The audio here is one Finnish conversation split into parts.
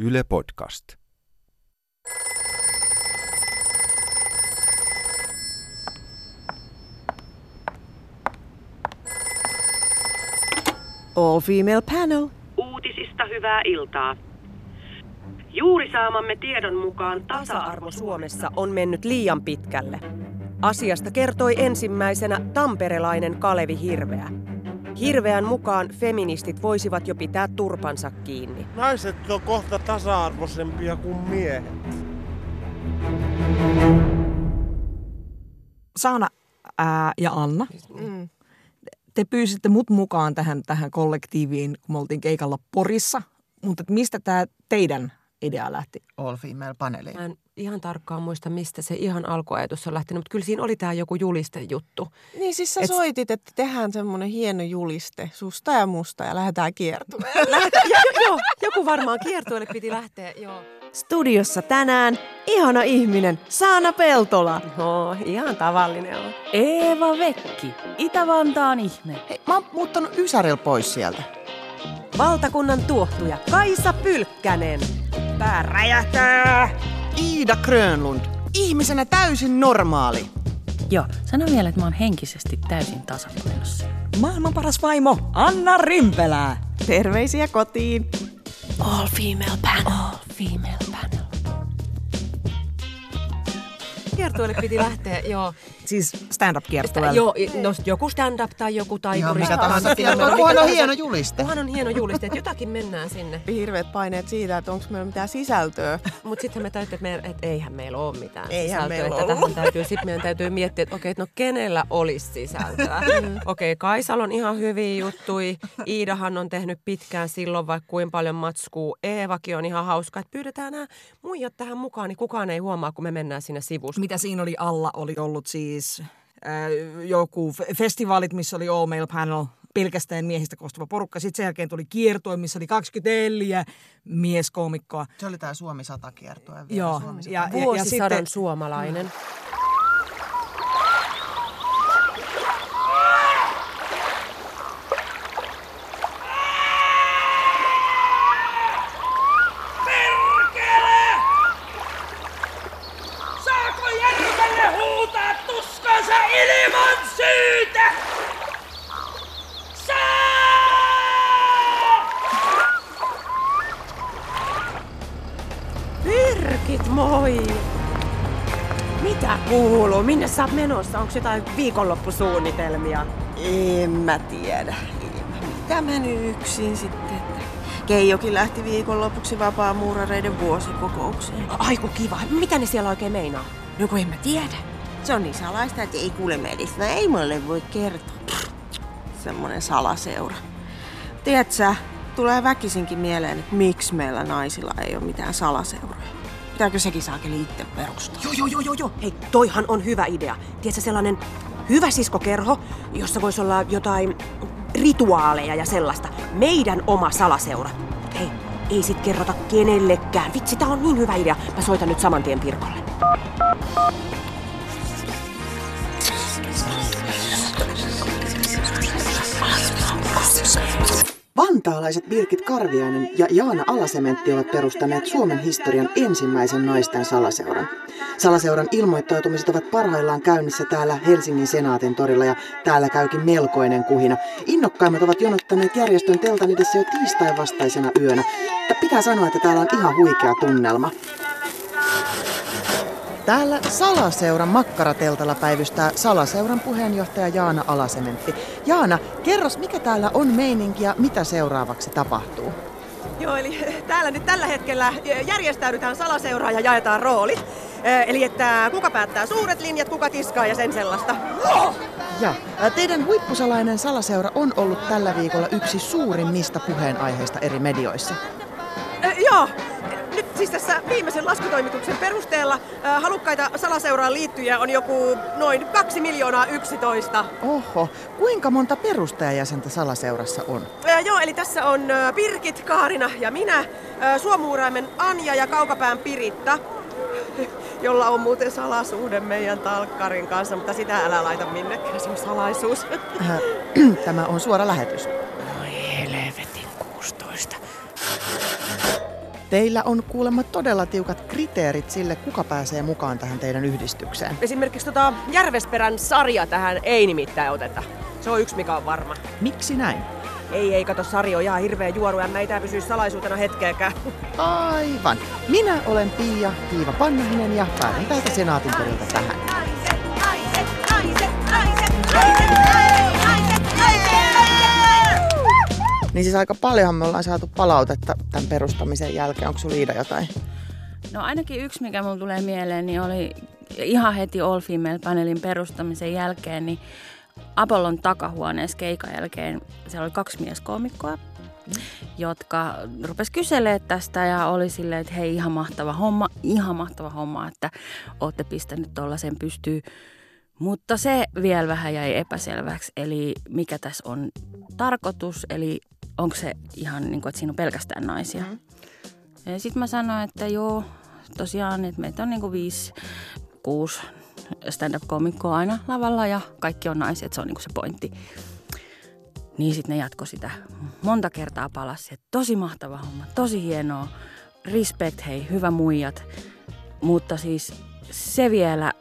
Yle Podcast. All female panel. Uutisista hyvää iltaa. Juuri saamamme tiedon mukaan Tasa-arvo Suomessa on mennyt liian pitkälle. Asiasta kertoi ensimmäisenä tamperelainen Kalevi Hirveä. Hirveän mukaan feministit voisivat jo pitää turpansa kiinni. Naiset on kohta tasa-arvoisempia kuin miehet. Saana ää, ja Anna, Mm. te pyysitte mut mukaan tähän, tähän kollektiiviin, kun me oltiin keikalla Porissa. Mutta et mistä tämä teidän idea lähti? all female paneeli. Mä en ihan tarkkaan muista, mistä se ihan alkuajatus on lähtenyt, mutta kyllä siinä oli tämä joku julistejuttu. Niin siis sä Et- soitit, että tehdään semmoinen hieno juliste susta ja musta ja lähdetään jo, jo, joo, joku varmaan kiertueelle piti lähteä, joo. Studiossa tänään ihana ihminen Saana Peltola. No, ihan tavallinen on. Eeva Vekki, Itä-Vantaan ihme. Hei, mä oon muuttanut Ysäril pois sieltä. Valtakunnan tuohtuja Kaisa Pylkkänen. Pää räjähtää. Iida Grönlund, ihmisenä täysin normaali. Joo, sano vielä, että mä oon henkisesti täysin tasapainossa. Maailman paras vaimo, Anna Rimpelää. Terveisiä kotiin. All female panel. All female panel. Kiertueelle piti lähteä, joo. Siis stand-up Sitä, kiertueella. joo, no, joku stand-up tai joku Ihan taikuri. mikä tahansa. Kunhan on hieno juliste. Kunhan on hieno juliste, että jotakin mennään sinne. Hirveät paineet siitä, että onko meillä mitään sisältöä. Mutta sitten me täytyy, että, me, että eihän meillä ole mitään Eihän sisältöä. meillä että ollut. tähän täytyy, sitten meidän täytyy miettiä, että okei, no kenellä olisi sisältöä. okei, Kaisal on ihan hyviä juttui. Iidahan on tehnyt pitkään silloin vaikka kuinka paljon matskuu. Eevakin on ihan hauska, että pyydetään nämä muijat tähän mukaan, niin kukaan ei huomaa, kun me mennään sinne sivusta. Mitä siinä oli alla, oli ollut siis äh, joku fe- festivaalit, missä oli all male panel, pelkästään miehistä koostuva porukka. Sitten sen jälkeen tuli kiertue, missä oli 24 mieskoomikkoa. Se oli tää Suomi 100 kiertue. vielä Joo, Suomi 100. ja, ja, ja Vuosisadan sitten, suomalainen. Moi! Mitä kuuluu? Minne sä oot menossa? Onko jotain viikonloppusuunnitelmia? En mä tiedä. Mitä mä nyt yksin sitten? Keijokin lähti viikonlopuksi vapaamuurareiden vuosikokoukseen. Aiku kiva. Mitä ne siellä oikein meinaa? No kun en mä tiedä. Se on niin salaista, että ei kuule meistä. Ei mulle voi kertoa. Semmonen salaseura. Tiedät sä, tulee väkisinkin mieleen, että miksi meillä naisilla ei ole mitään salaseuroja. Pitääkö sekin saakeli itse perustaa? Joo, joo, joo, joo, joo. Hei, toihan on hyvä idea. Tiedätkö sellainen hyvä siskokerho, jossa voisi olla jotain rituaaleja ja sellaista. Meidän oma salaseura. Hei, ei sit kerrota kenellekään. Vitsi, tää on niin hyvä idea. Mä soitan nyt saman tien Pirkolle. Vantaalaiset Birgit Karviainen ja Jaana Alasementti ovat perustaneet Suomen historian ensimmäisen naisten salaseuran. Salaseuran ilmoittautumiset ovat parhaillaan käynnissä täällä Helsingin Senaatin torilla ja täällä käykin melkoinen kuhina. Innokkaimmat ovat jonottaneet järjestön teltan edessä jo tiistain vastaisena yönä. Pitää sanoa, että täällä on ihan huikea tunnelma. Täällä Salaseuran makkarateltalla päivystää Salaseuran puheenjohtaja Jaana Alasementti. Jaana, kerros mikä täällä on meininki ja mitä seuraavaksi tapahtuu? Joo, eli täällä nyt tällä hetkellä järjestäydytään salaseuraa ja jaetaan roolit. Eh, Eli että kuka päättää suuret linjat, kuka tiskaa ja sen sellaista. Ja ää, teidän huippusalainen salaseura on ollut tällä viikolla yksi suurimmista puheenaiheista eri medioissa. Eh, Joo, siis tässä viimeisen laskutoimituksen perusteella halukkaita salaseuraan liittyjä on joku noin 2 miljoonaa 11. Oho, kuinka monta perustajajäsentä salaseurassa on? Eh, Joo, eli tässä on Pirkit, Kaarina ja minä, Suomuuraimen Anja ja Kaukapään Piritta, jolla on muuten salasuhde meidän talkkarin kanssa, mutta sitä älä laita minnekään, se on salaisuus. Äh, Tämä on suora lähetys. Teillä on kuulemma todella tiukat kriteerit sille, kuka pääsee mukaan tähän teidän yhdistykseen. Esimerkiksi tota Järvesperän sarja tähän ei nimittäin oteta. Se on yksi, mikä on varma. Miksi näin? Ei, ei, kato, Sari on ihan hirveä juoru ja meitä ei pysy salaisuutena hetkeäkään. Aivan. Minä olen Pia Hiiva Pannahinen ja päätän täältä Senaatin tähän. Niin siis aika paljonhan me ollaan saatu palautetta tämän perustamisen jälkeen. Onko Iida jotain? No ainakin yksi, mikä mulle tulee mieleen, niin oli ihan heti All Female Panelin perustamisen jälkeen, niin Apollon takahuoneessa keikan jälkeen siellä oli kaksi mieskoomikkoa, jotka rupes kyselee tästä ja oli silleen, että hei ihan mahtava homma, ihan mahtava homma, että olette pistänyt tuollaisen pystyy. Mutta se vielä vähän jäi epäselväksi, eli mikä tässä on tarkoitus, eli onko se ihan niin kuin, että siinä on pelkästään naisia. Mm. Ja sitten mä sanoin, että joo, tosiaan, että meitä on niin kuin viisi, kuusi stand-up-komikkoa aina lavalla ja kaikki on naisia, että se on niin kuin se pointti. Niin sitten ne jatko sitä monta kertaa palasi, että tosi mahtava homma, tosi hienoa, respect hei, hyvä muijat. Mutta siis se vielä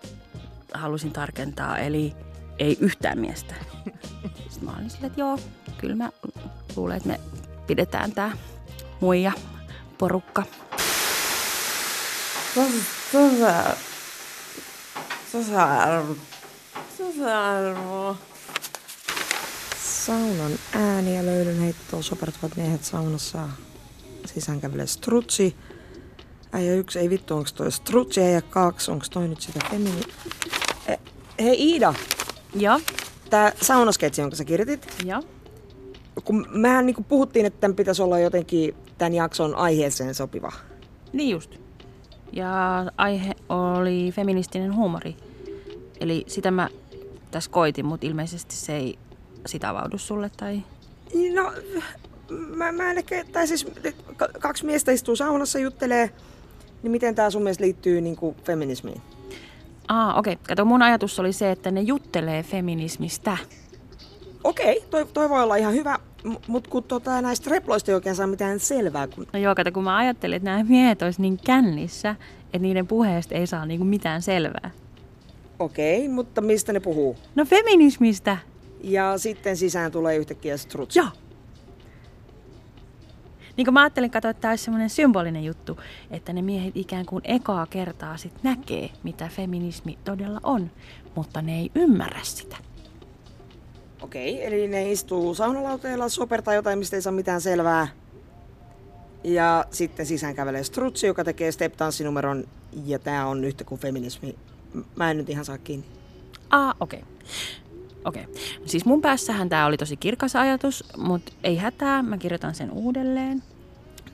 halusin tarkentaa, eli ei yhtään miestä. Sitten mä olin silleen, että joo, kyllä mä luulen, että me pidetään tää muija porukka. Tasa, tasa-arvo. Tasa-arvo. Saunan ääni ja löydön heittoon sopertuvat miehet saunassa. Sisään kävelee strutsi. Äijä yksi, ei vittu, onks toi strutsi, äijä kaksi, onks toi nyt sitä femini... E, hei Iida. Joo. Tää saunasketsi, jonka sä kirjoitit. Joo. Kun mehän niinku puhuttiin, että tämän pitäisi olla jotenkin tämän jakson aiheeseen sopiva. Niin just. Ja aihe oli feministinen huumori. Eli sitä mä tässä koitin, mutta ilmeisesti se ei sitä avaudu sulle tai... No, mä, mä en ehkä, tai siis kaksi miestä istuu saunassa juttelee, niin miten tämä sun mielestä liittyy niinku feminismiin? Aa, okei. Okay. Kato, mun ajatus oli se, että ne juttelee feminismistä. Okei, toi, toi voi olla ihan hyvä, mutta kun tota, näistä reploista ei oikein saa mitään selvää. Kun... No joo, kato, kun mä ajattelin, että nämä miehet olisi niin kännissä, että niiden puheesta ei saa niinku mitään selvää. Okei, mutta mistä ne puhuu? No feminismistä. Ja sitten sisään tulee yhtäkkiä strutsi. Joo. Niin kuin mä ajattelin katsoa, että tämä olisi semmoinen symbolinen juttu, että ne miehet ikään kuin ekaa kertaa sit näkee, mitä feminismi todella on, mutta ne ei ymmärrä sitä. Okei, eli ne istuu saunalauteella, sopertaa jotain, mistä ei saa mitään selvää. Ja sitten sisään kävelee strutsi, joka tekee step-tanssinumeron, ja tää on yhtä kuin feminismi. Mä en nyt ihan saa kiinni. Ah, okei. Okay. Okei. Okay. Siis mun päässähän tämä oli tosi kirkas ajatus, mutta ei hätää, mä kirjoitan sen uudelleen.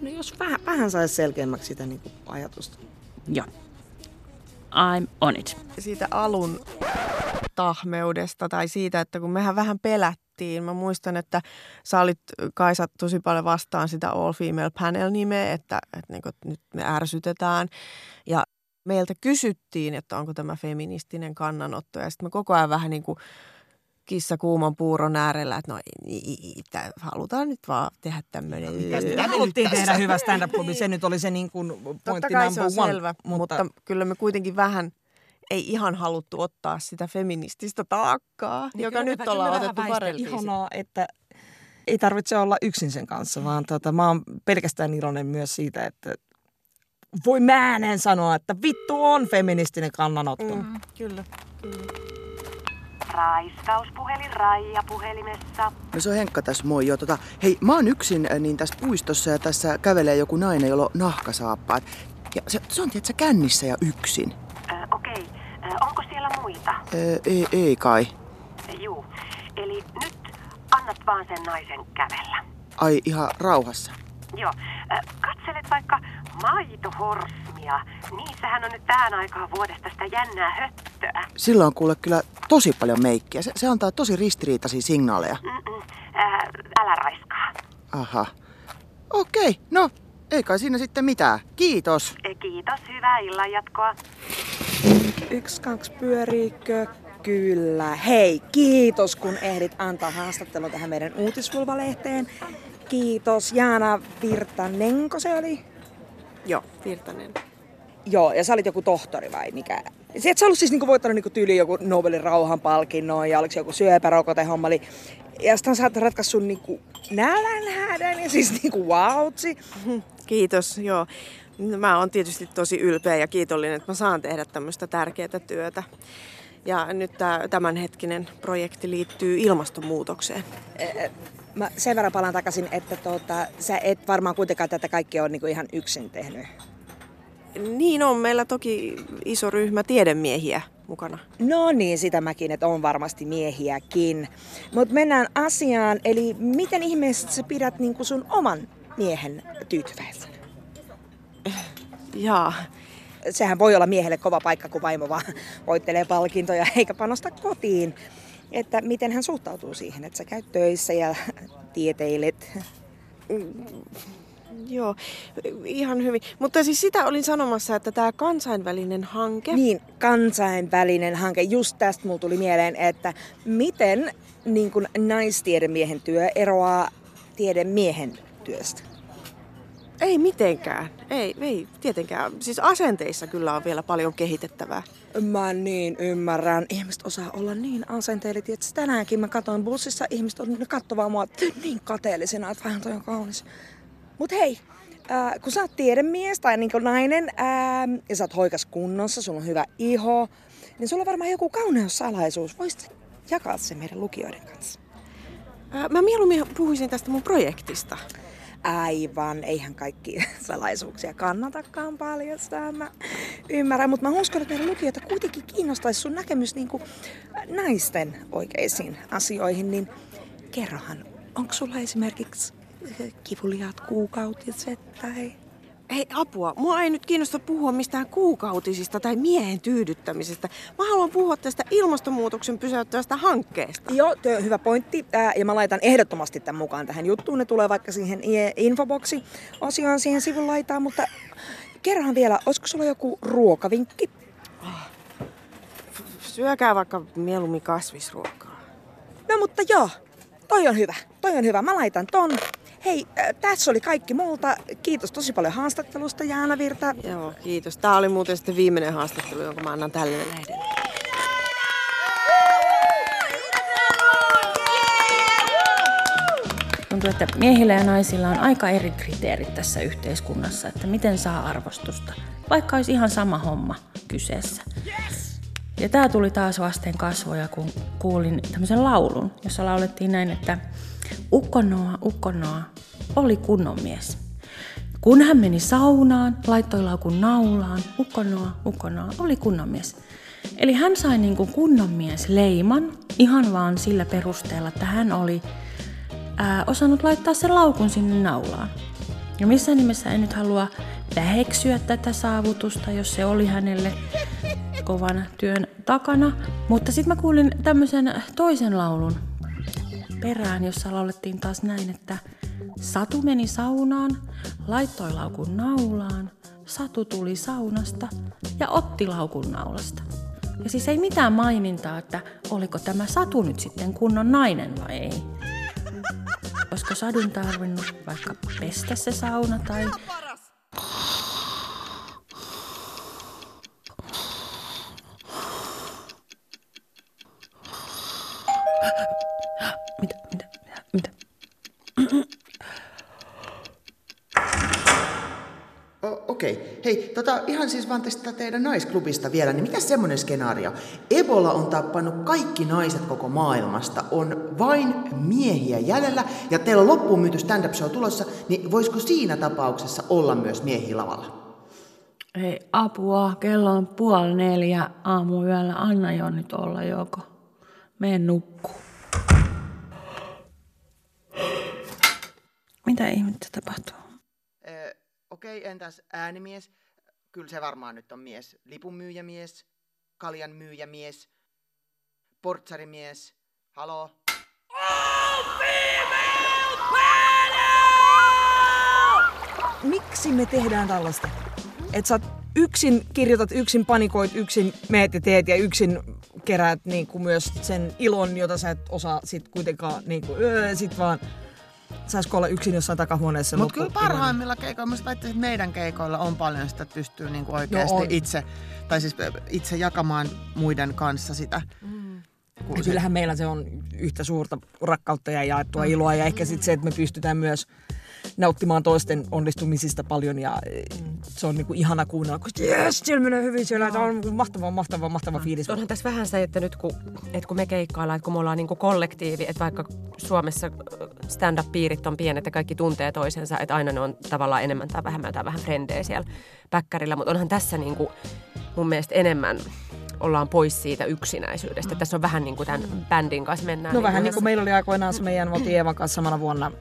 No jos vähän, vähän saisi selkeämmäksi sitä niin kuin ajatusta. Joo. I'm on it. Siitä alun tahmeudesta tai siitä, että kun mehän vähän pelättiin. Mä muistan, että sä olit Kaisa tosi paljon vastaan sitä All Female Panel-nimeä, että, että, niin kuin, että nyt me ärsytetään. Ja meiltä kysyttiin, että onko tämä feministinen kannanotto. Ja sitten me koko ajan vähän niin kuin kissa kuuman puuron äärellä, että no ei, halutaan nyt vaan tehdä tämmöinen. Mitä haluttiin tehdä hyvä stand-up-klubi, se nyt oli se niin kuin pointti Totta kai number se on one. selvä, mutta... mutta kyllä me kuitenkin vähän ei ihan haluttu ottaa sitä feminististä taakkaa, Niin joka kyllä, nyt kyllä ollaan otettu paremmin. Ihanaa, että ei tarvitse olla yksin sen kanssa, vaan tota, mä oon pelkästään iloinen myös siitä, että voi mä en sanoa, että vittu on feministinen kannanotto. Mm, kyllä, kyllä. Raiskauspuhelin Raija puhelimessa. No se on Henkka tässä, moi. Joo, tota, hei, mä oon yksin äh, niin tässä puistossa ja tässä kävelee joku nainen, jolla on nahkasaappaat. Ja se, se on tietysti kännissä ja yksin. Ö, Okei, Ö, onko siellä muita? Ee, ei, ei kai. Juu. Eli nyt annat vaan sen naisen kävellä. Ai ihan rauhassa. Joo. Ö, Katselet vaikka maitohorsmia. Niissähän on nyt tähän aikaan vuodesta sitä jännää höttöä. Sillä on kuule kyllä tosi paljon meikkiä. Se, se antaa tosi ristiriitaisia signaaleja. Mm-mm. Ää, älä raiskaa. Aha. Okei, no ei kai siinä sitten mitään. Kiitos. E, Kiitos, hyvää illanjatkoa. Yksi, kaksi, pyöriikö? Kyllä. Hei, kiitos kun ehdit antaa haastattelun tähän meidän uutisvulvalehteen. Kiitos Jaana Virtanenko se oli? Joo, Virtanen. Joo, ja sä olit joku tohtori vai mikä? Se, et sä ollut siis niinku voittanut niinku tyyli joku Nobelin rauhanpalkinnon ja oliko se joku syöpärokotehomma. Eli, ja sitten sä oot ratkaissut niinku nälänhädän ja siis niinku wautsi. Kiitos, joo. Mä oon tietysti tosi ylpeä ja kiitollinen, että mä saan tehdä tämmöistä tärkeää työtä. Ja nyt tämänhetkinen projekti liittyy ilmastonmuutokseen. Mä sen verran palaan takaisin, että tota, sä et varmaan kuitenkaan tätä kaikkea ole niinku ihan yksin tehnyt. Niin on, meillä toki iso ryhmä tiedemiehiä mukana. No niin, sitä mäkin, että on varmasti miehiäkin. Mutta mennään asiaan, eli miten ihmeessä sä pidät niinku sun oman miehen tyytyväisenä? Jaa. Sehän voi olla miehelle kova paikka, kun vaimo vaan voittelee palkintoja eikä panosta kotiin. Että miten hän suhtautuu siihen, että sä käyt töissä ja tieteilet. Joo, ihan hyvin. Mutta siis sitä olin sanomassa, että tämä kansainvälinen hanke... Niin, kansainvälinen hanke. Just tästä mulla tuli mieleen, että miten niin kun naistiedemiehen työ eroaa tiedemiehen työstä? Ei mitenkään. Ei, ei tietenkään. Siis asenteissa kyllä on vielä paljon kehitettävää. Mä niin ymmärrän. Ihmiset osaa olla niin asenteellit, että tänäänkin mä katsoin bussissa, ihmiset on ne kattoo mua niin kateellisena, että vähän toi on kaunis. Mut hei, äh, kun sä oot tiedemies tai niin nainen äh, ja sä oot hoikas kunnossa, sulla on hyvä iho, niin sulla on varmaan joku kauneussalaisuus. Voisit jakaa se meidän lukijoiden kanssa? Äh, mä mieluummin puhuisin tästä mun projektista. Aivan, eihän kaikki salaisuuksia kannatakaan paljastaa, mä ymmärrän, mutta mä uskon, että meidän lukijoita kuitenkin kiinnostaisi sun näkemys niin kuin naisten oikeisiin asioihin, niin kerrohan, onko sulla esimerkiksi kivuliaat kuukautiset tai... Ei apua, mua ei nyt kiinnosta puhua mistään kuukautisista tai miehen tyydyttämisestä. Mä haluan puhua tästä ilmastonmuutoksen pysäyttävästä hankkeesta. Joo, hyvä pointti. Ää, ja mä laitan ehdottomasti tämän mukaan tähän juttuun. Ne tulee vaikka siihen infoboksi osioon siihen sivun laitaan, mutta kerran vielä, olisiko sulla joku ruokavinkki? Syökää vaikka mieluummin kasvisruokaa. No mutta joo, toi on hyvä. Toi on hyvä. Mä laitan ton. Hei, äh, tässä oli kaikki multa. Kiitos tosi paljon haastattelusta, Jaana Virta. Joo, kiitos. Tää oli muuten sitten viimeinen haastattelu, jonka mä annan tälle lehdelle. Tuntuu, että miehillä ja naisilla on aika eri kriteerit tässä yhteiskunnassa, että miten saa arvostusta, vaikka olisi ihan sama homma kyseessä. Ja tämä tuli taas vasten kasvoja, kun kuulin tämmöisen laulun, jossa laulettiin näin, että Ukkonoa, ukkonoa, oli kunnon mies. Kun hän meni saunaan, laittoi laukun naulaan, ukkonoa, ukkonoa, oli kunnon mies. Eli hän sai niin kuin kunnon mies leiman ihan vaan sillä perusteella, että hän oli ää, osannut laittaa sen laukun sinne naulaan. Ja missään nimessä en nyt halua väheksyä tätä saavutusta, jos se oli hänelle kovan työn takana. Mutta sitten mä kuulin tämmöisen toisen laulun perään, jossa laulettiin taas näin, että Satu meni saunaan, laittoi laukun naulaan, Satu tuli saunasta ja otti laukun naulasta. Ja siis ei mitään mainintaa, että oliko tämä Satu nyt sitten kunnon nainen vai ei. Olisiko Sadun tarvinnut vaikka pestä se sauna tai Mitä, mitä, mitä, mitä? O- Okei. Okay. Hei, tota, ihan siis vaan tästä teidän naisklubista vielä, niin mikä semmoinen skenaario? Ebola on tappanut kaikki naiset koko maailmasta, on vain miehiä jäljellä, ja teillä on loppuun myyty stand-up show tulossa, niin voisiko siinä tapauksessa olla myös miehiä lavalla? Ei apua, kello on puoli neljä aamuyöllä. Anna jo nyt olla joko. Mene nukkuu. Mitä ihmettä tapahtuu? Okei, okay, entäs äänimies? Kyllä se varmaan nyt on mies. Lipunmyyjämies, kaljan myyjämies, portsarimies. Halo? Miksi me tehdään tällaista? Että sä yksin kirjoitat, yksin panikoit, yksin meet ja teet ja yksin keräät niin kuin myös sen ilon, jota sä et osaa sit kuitenkaan niin kuin, öö, sit vaan saisiko olla yksin jossain takahuoneessa. Mutta kyllä parhaimmilla keikoilla, mä väittäisin, että meidän keikoilla on paljon sitä, että pystyy niinku oikeasti No itse, tai siis itse jakamaan muiden kanssa sitä. Ja se- kyllähän meillä se on yhtä suurta rakkautta ja jaettua iloa ja ehkä sitten se, että me pystytään myös nauttimaan toisten onnistumisista paljon ja eh, se on niinku ihana kuunnella, kun jes, siellä menee hyvin siellä, tämä on niinku mahtava, mahtava, mahtava fiilis. Onhan tässä vähän se, että nyt kun, että kun me keikkaillaan, että kun me ollaan niin kollektiivi, että vaikka Suomessa stand-up-piirit on pienet ja kaikki tuntee toisensa, että aina ne on tavallaan enemmän tai vähemmän tai vähän frendejä siellä päkkärillä, mutta onhan tässä niin kuin mun mielestä enemmän ollaan pois siitä yksinäisyydestä. Tässä on vähän niin kuin tämän bändin kanssa mennään. No vähän niin kuin meillä oli aikoinaan se meidän, me oltiin Eevan kanssa samana vuonna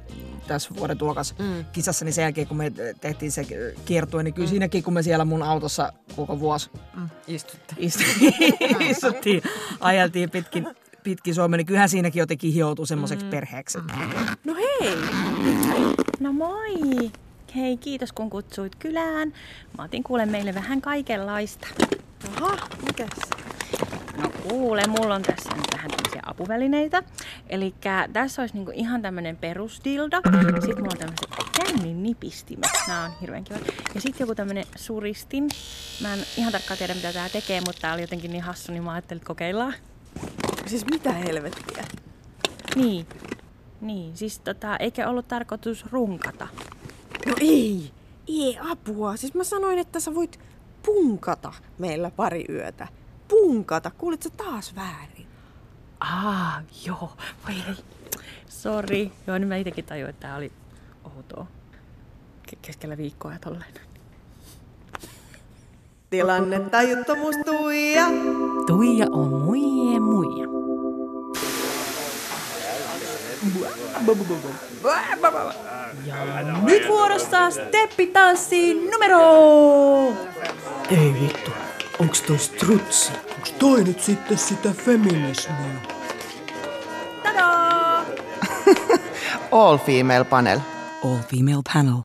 tässä vuoden tulokas mm. kisassa, niin sen jälkeen kun me tehtiin se kiertue, niin kyllä mm. siinäkin kun me siellä mun autossa koko vuosi Mm. Istutte. istuttiin, istuttiin ajeltiin pitkin, pitkin Suomea, niin kyllähän siinäkin jotenkin hioutui semmoiseksi mm. perheeksi. No hei! No moi! Hei, kiitos kun kutsuit kylään. Mä otin kuule meille vähän kaikenlaista. Aha, mikäs? Kuule, mulla on tässä nyt vähän tämmöisiä apuvälineitä. Eli tässä olisi niinku ihan tämmönen perusdildo. Sitten mulla on tämmöiset kännin nipistimet. Nämä on hirveän kivat. Ja sitten joku tämmönen suristin. Mä en ihan tarkkaan tiedä mitä tää tekee, mutta tää oli jotenkin niin hassu, niin mä ajattelin, että kokeillaan. Siis mitä helvettiä? Niin. Niin, siis tota, eikä ollut tarkoitus runkata. No ei, ei apua. Siis mä sanoin, että sä voit punkata meillä pari yötä. Punkata, kuulit sä taas väärin? Aa, joo. Voi ei. Sori. Joo, niin mä itsekin tajuin, että tää oli outoa. Ke- Keskellä viikkoa ja tolleen. Tilanne tajuttomuus Tuija. Tuija on muije muija. Ja nyt vuorossa steppitanssiin numero! Ei vittu, onks toi strutsi? Onks toi nyt sitten sitä feminismiä? Tadaa! All female panel. All female panel.